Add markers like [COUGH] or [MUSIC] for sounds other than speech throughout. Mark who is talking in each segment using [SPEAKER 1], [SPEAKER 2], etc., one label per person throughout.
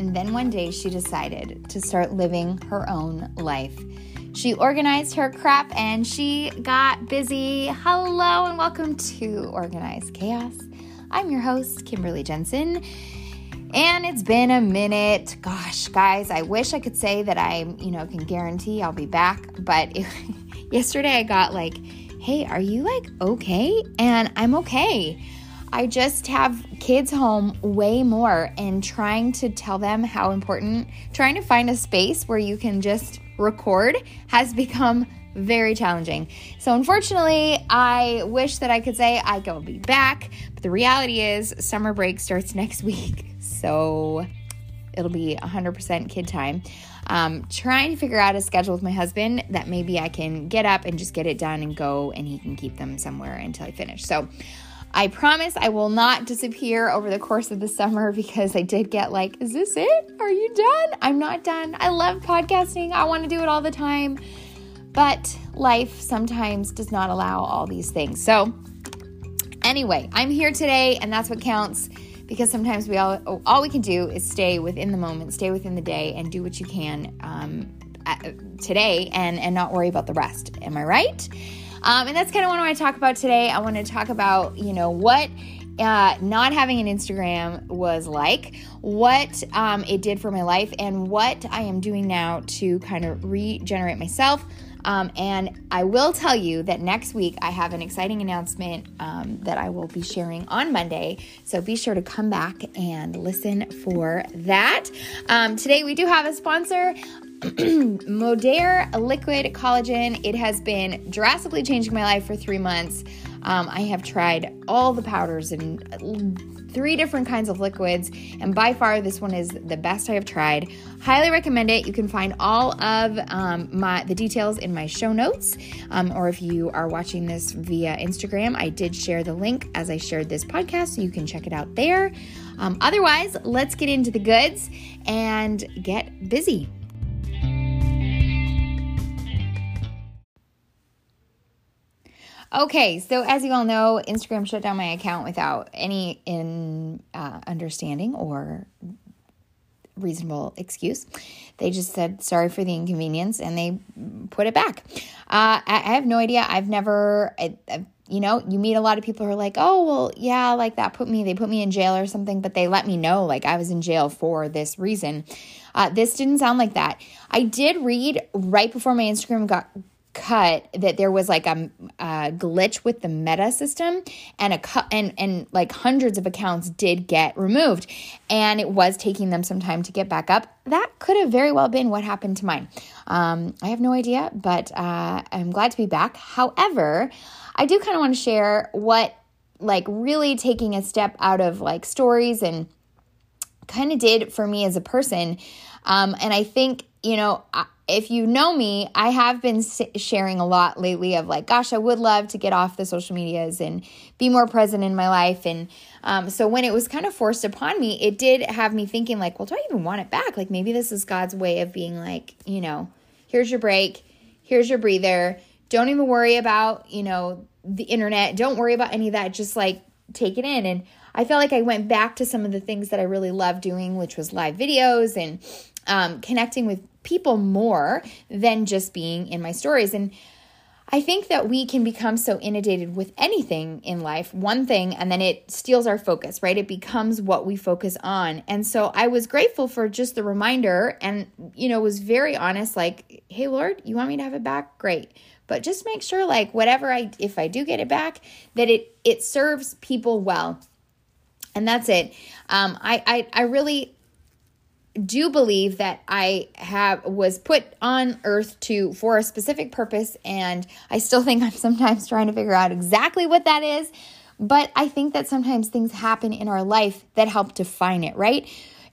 [SPEAKER 1] and then one day she decided to start living her own life. She organized her crap and she got busy. Hello and welcome to Organized Chaos. I'm your host, Kimberly Jensen. And it's been a minute. Gosh, guys, I wish I could say that I, you know, can guarantee I'll be back, but it, [LAUGHS] yesterday I got like, "Hey, are you like okay?" And I'm okay. I just have kids home way more and trying to tell them how important trying to find a space where you can just record has [LAUGHS] become very challenging. So, unfortunately, I wish that I could say I will be back, but the reality is summer break starts next week. [LAUGHS] So, it'll be 100% kid time. Um, trying to figure out a schedule with my husband that maybe I can get up and just get it done and go, and he can keep them somewhere until I finish. So, I promise I will not disappear over the course of the summer because I did get like, is this it? Are you done? I'm not done. I love podcasting. I want to do it all the time. But life sometimes does not allow all these things. So, anyway, I'm here today and that's what counts because sometimes we all all we can do is stay within the moment, stay within the day and do what you can um, today and and not worry about the rest. Am I right? Um, and that's kind of what I want to talk about today. I want to talk about, you know, what uh, not having an Instagram was like, what um, it did for my life, and what I am doing now to kind of regenerate myself. Um, and I will tell you that next week I have an exciting announcement um, that I will be sharing on Monday. So be sure to come back and listen for that. Um, today we do have a sponsor. [CLEARS THROAT] Modere Liquid Collagen. It has been drastically changing my life for three months. Um, I have tried all the powders and three different kinds of liquids, and by far this one is the best I have tried. Highly recommend it. You can find all of um, my the details in my show notes, um, or if you are watching this via Instagram, I did share the link as I shared this podcast, so you can check it out there. Um, otherwise, let's get into the goods and get busy. Okay, so as you all know, Instagram shut down my account without any in uh, understanding or reasonable excuse. They just said sorry for the inconvenience and they put it back. Uh, I, I, have no idea. I've never, I, I, you know, you meet a lot of people who are like, oh, well, yeah, like that put me, they put me in jail or something, but they let me know like I was in jail for this reason. Uh, this didn't sound like that. I did read right before my Instagram got cut that there was like a, a, glitch with the meta system and a cut and and like hundreds of accounts did get removed and it was taking them some time to get back up. That could have very well been what happened to mine. Um, i have no idea but uh, i'm glad to be back. However i do kind of want to share what like really taking a step out of like stories and kind of did for me as a person. Um, and i think you know I, if you know me, I have been sharing a lot lately of like, gosh, I would love to get off the social medias and be more present in my life. And um, so when it was kind of forced upon me, it did have me thinking, like, well, do I even want it back? Like, maybe this is God's way of being like, you know, here's your break, here's your breather. Don't even worry about, you know, the internet. Don't worry about any of that. Just like take it in. And I felt like I went back to some of the things that I really love doing, which was live videos and um, connecting with people more than just being in my stories. And I think that we can become so inundated with anything in life, one thing, and then it steals our focus, right? It becomes what we focus on. And so I was grateful for just the reminder and, you know, was very honest like, hey, Lord, you want me to have it back? Great. But just make sure, like, whatever I, if I do get it back, that it, it serves people well. And that's it. Um, I, I, I really, do believe that I have was put on earth to for a specific purpose? And I still [LAUGHS] think I'm sometimes trying to figure out exactly what that is. But I think that sometimes things happen in our life that help define it right?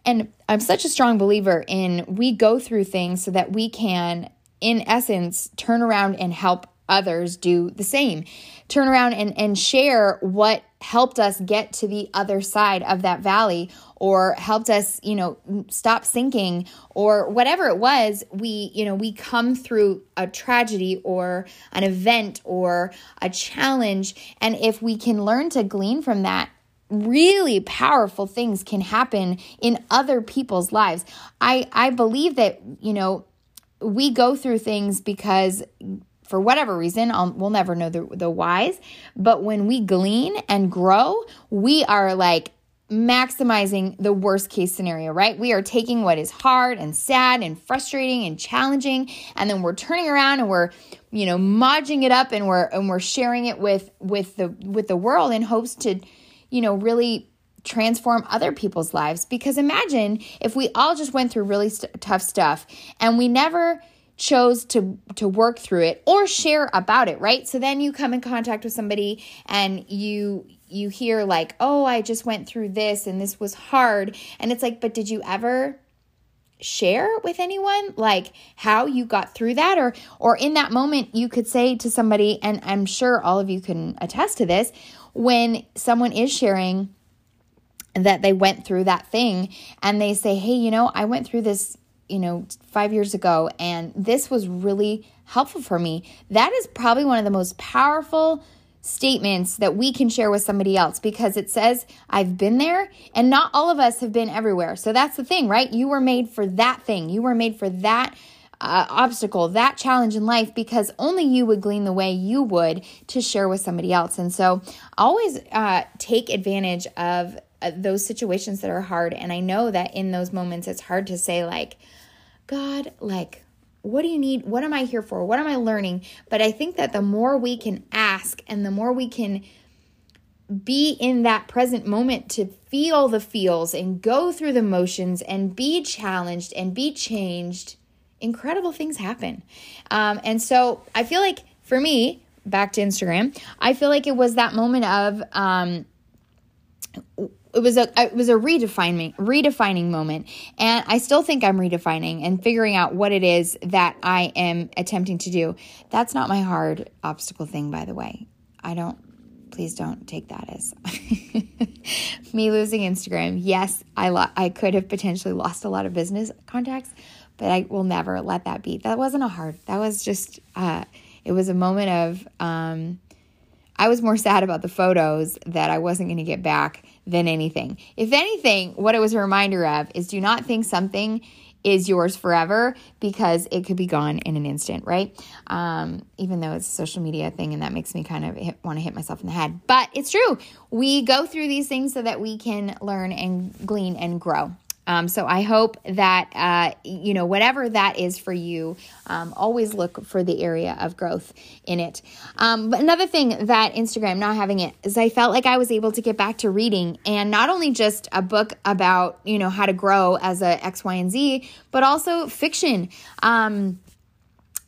[SPEAKER 1] And I'm such a strong believer in we go through things so that we can in essence turn around and help others do the same turn around and, and share what helped us get to the other side of that valley or helped us, you know, stop sinking or whatever it was, we, you know, we come through a tragedy or an event or a challenge. And if we can learn to glean from that, really powerful things can happen in other people's lives. I I believe that, you know, we go through things because for whatever reason, I'll, we'll never know the, the whys. But when we glean and grow, we are like maximizing the worst case scenario, right? We are taking what is hard and sad and frustrating and challenging, and then we're turning around and we're, you know, modging it up and we're and we're sharing it with with the with the world in hopes to, you know, really transform other people's lives. Because imagine if we all just went through really st- tough stuff and we never chose to to work through it or share about it right? So then you come in contact with somebody and you you hear like oh i just went through this and this was hard. And it's like but did you ever share with anyone like how you got through that? Or or in that moment you could say to somebody and I'm sure all of you can attest to this when someone is sharing that they went through that thing and they say hey you know I went through this you know, five years ago, and this was really helpful for me. That is probably one of the most powerful statements that we can share with somebody else because it says, I've been there, and not all of us have been everywhere. So that's the thing, right? You were made for that thing, you were made for that. Uh, obstacle, that challenge in life, because only you would glean the way you would to share with somebody else. And so, always uh, take advantage of uh, those situations that are hard. And I know that in those moments, it's hard to say, like, God, like, what do you need? What am I here for? What am I learning? But I think that the more we can ask and the more we can be in that present moment to feel the feels and go through the motions and be challenged and be changed, incredible things happen. Um, and so I feel like for me, back to Instagram, I feel like it was that moment of, um, it was a it was a redefining redefining moment. And i still think i'm redefining and figuring out what it is that i am attempting to do. That's not my hard obstacle thing by the way. I don't please don't take that as [LAUGHS] me losing instagram. Yes i lo- i could have potentially lost a lot of business contacts but i will never let that be. That wasn't a hard that was just uh it was a moment of um I was more [LAUGHS] sad about the photos that I wasn't going to get back than anything. If anything, what it was a reminder of is do not think something is yours forever because it could be gone in an instant, right? Um, even though it's a social media thing and that makes me kind of want to hit myself in the head. But it's true. We go through these things so that we can learn and glean and grow. Um, so I hope that, uh, you know, whatever that is for you, um, always look for the area of growth in it. Um, but another thing that Instagram not having it is I felt like I was able to get back to reading and not only just a book about, you know, how to grow as a X, Y, and Z, but also fiction. Um,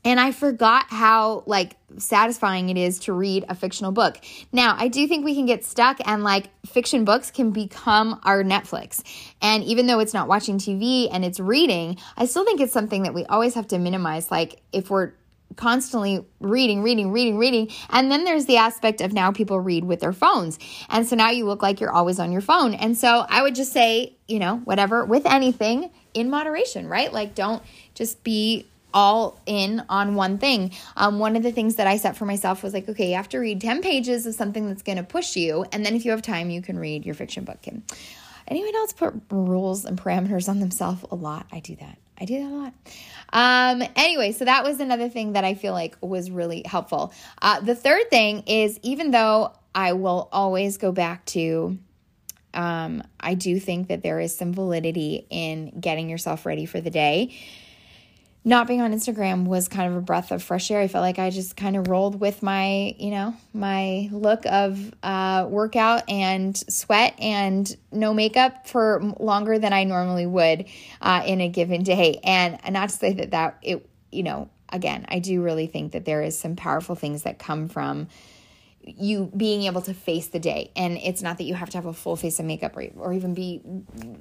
[SPEAKER 1] and I forgot how like satisfying it is to read a fictional book. Now, I do think we can get stuck and like fiction books can become our Netflix. And even though it's not watching TV and it's reading, I still think it's something that we always have to minimize like if we're constantly reading, reading, reading, reading. And then there's the aspect of now people read with their phones. And so now you look like you're always on your phone. And so I would just say, you know, whatever, with anything in moderation, right? Like don't just be all in on one thing. Um, one of the things that I set for myself was like, okay, you have to read 10 pages of something that's going to push you. And then if you have time, you can read your fiction book. And anyone else put rules and parameters on themselves a lot? I do that. I do that a lot. Um, anyway, so that was another thing that I feel like was really helpful. Uh, the third thing is even though I will always go back to um, I do think that there is some validity in getting yourself ready for the day not being on Instagram was kind of a breath of fresh air. I felt like I just kind of rolled with my, you know, my look of uh, workout and sweat and no makeup for longer than I normally would uh, in a given day. And not to say that that it, you know, again, I do really think that there is some powerful things that come from you being able to face the day. And it's not that you have to have a full face of makeup or, or even be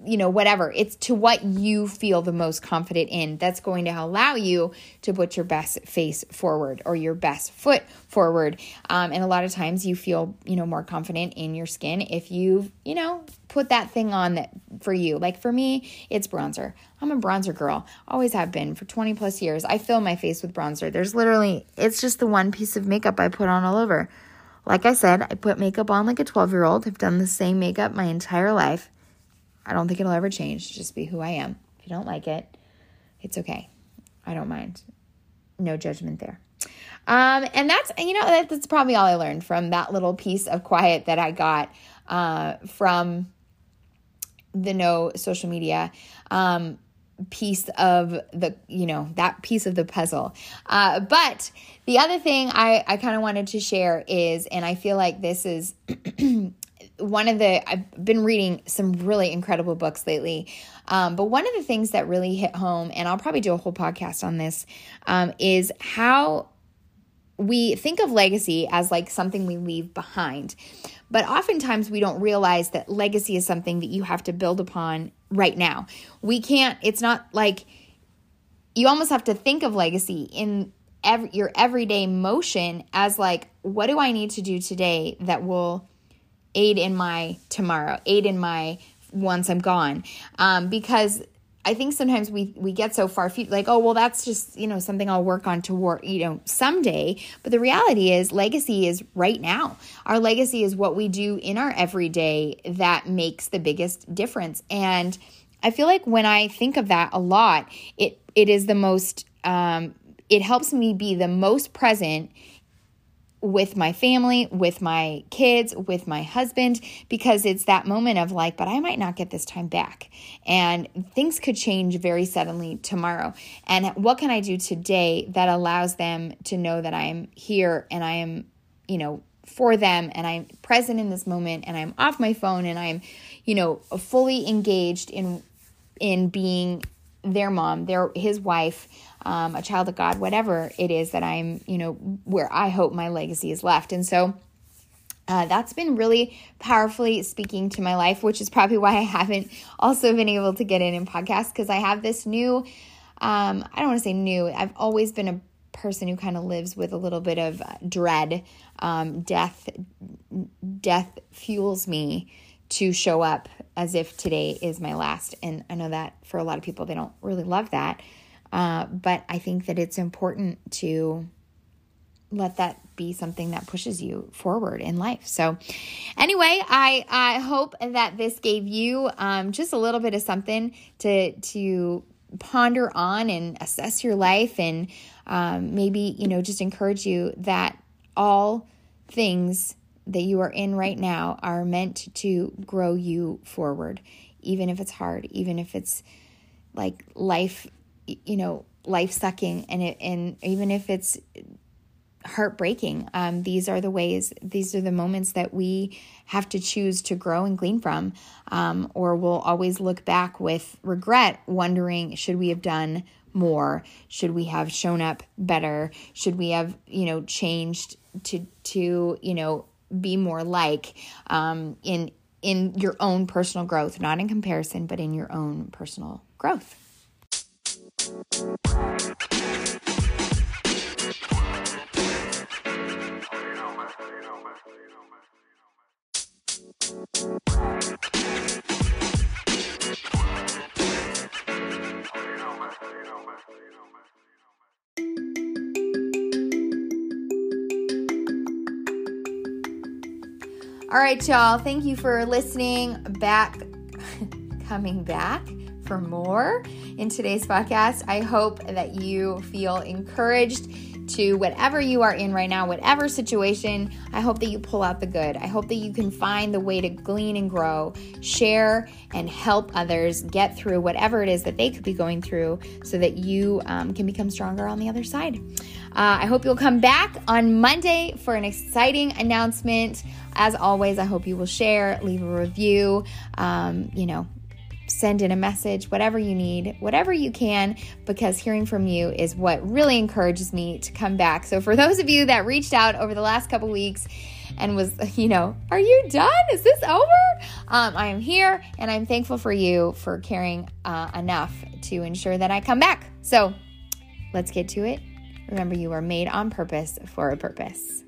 [SPEAKER 1] you know whatever. It's to what you feel the most confident in that's going to allow you to put your best face forward or your best foot forward. Um, and a lot of times you feel you know more confident in your skin if you've you know put that thing on that for you. Like for me it's bronzer. I'm a bronzer girl. Always have been for 20 plus years. I fill my face with bronzer. There's literally it's just the one piece of makeup i put on all over Like I said, I put makeup on like a 12 year old. I've done the same makeup my entire life. I don't think it'll ever change. Just be who I am. If you don't like it, it's okay. I don't mind. No judgment there. Um, and that's, you know, that, that's probably all I learned from that little piece of quiet that I got uh, from the no social media. Um, piece of the you know that piece of the puzzle. Uh, but the other thing i i kind of wanted to share is and i feel like this is [CLEARS THROAT] one of the i've been reading some really incredible books lately. Um, but one of the things that really hit home and i'll probably do a whole podcast on this um, is how we think of legacy as like something we leave behind. But oftentimes we don't realize that legacy is something that you have to build upon right now. We can't, it's not like you almost have to think of legacy in every, your everyday motion as like, what do I need to do today that will aid in my tomorrow, aid in my once I'm gone? Um, because I think sometimes we we get so far feet like oh well that's just you know something I'll work on to work you know someday. But the reality is legacy is right now. Our legacy is what we do in our everyday that makes the biggest difference. And I feel like when I think of that a lot it it is the most um, it helps me be the most present with my family, with my kids, with my husband, because it's that moment of like, but I might not get this time back. And things could change very suddenly tomorrow. And what can I do today that allows them to know that I am here and I am, you know, for them and I'm present in this moment and I'm off my phone and I'm, you know, fully engaged in in being their mom, their his wife, um, a child of God, whatever it is that I'm, you know, where I hope my legacy is left. And so uh, that's been really powerfully speaking to my life, which is probably why I haven't also been able to get in in podcasts because I have this new, um, I don't want to say new, I've always been a person who kind of lives with a little bit of dread. Um, death, death fuels me to show up as if today is my last. And I know that for a lot of people, they don't really love that. Uh, but I think that it's important to let that be something that pushes you forward in life. So, anyway, I I hope that this gave you um, just a little bit of something to to ponder on and assess your life, and um, maybe you know just encourage you that all things that you are in right now are meant to grow you forward, even if it's hard, even if it's like life you know, life sucking and it, and even if it's heartbreaking, um, these are the ways, these are the moments that we have to choose to grow and glean from, um, or we'll always look back with regret, wondering, should we have done more? Should we have shown up better? Should we have, you know, changed to to you know be more like um, in in your own personal growth, not in comparison, but in your own personal growth. All right, y'all. Thank you for listening back, [LAUGHS] coming back for more in today's podcast. I hope that you feel encouraged to whatever you are in right now, whatever situation. I hope that you pull out the good. I hope that you can find the way to glean and grow, share and help others get through whatever it is that they could be going through so that you um, can become stronger on the other side. Uh, I hope you'll come back on Monday for an exciting announcement. As always, I hope you will share, leave a review. Um, you know, send in a message, whatever you need, whatever you can, because hearing from you is what really encourages me to come back. So, for those of you that reached out over the last couple weeks and was, you know, are you done? Is this over? Um, I am here and I'm thankful for you for caring uh, enough to ensure that I come back. So, let's get to it. Remember, you are made on purpose for a purpose.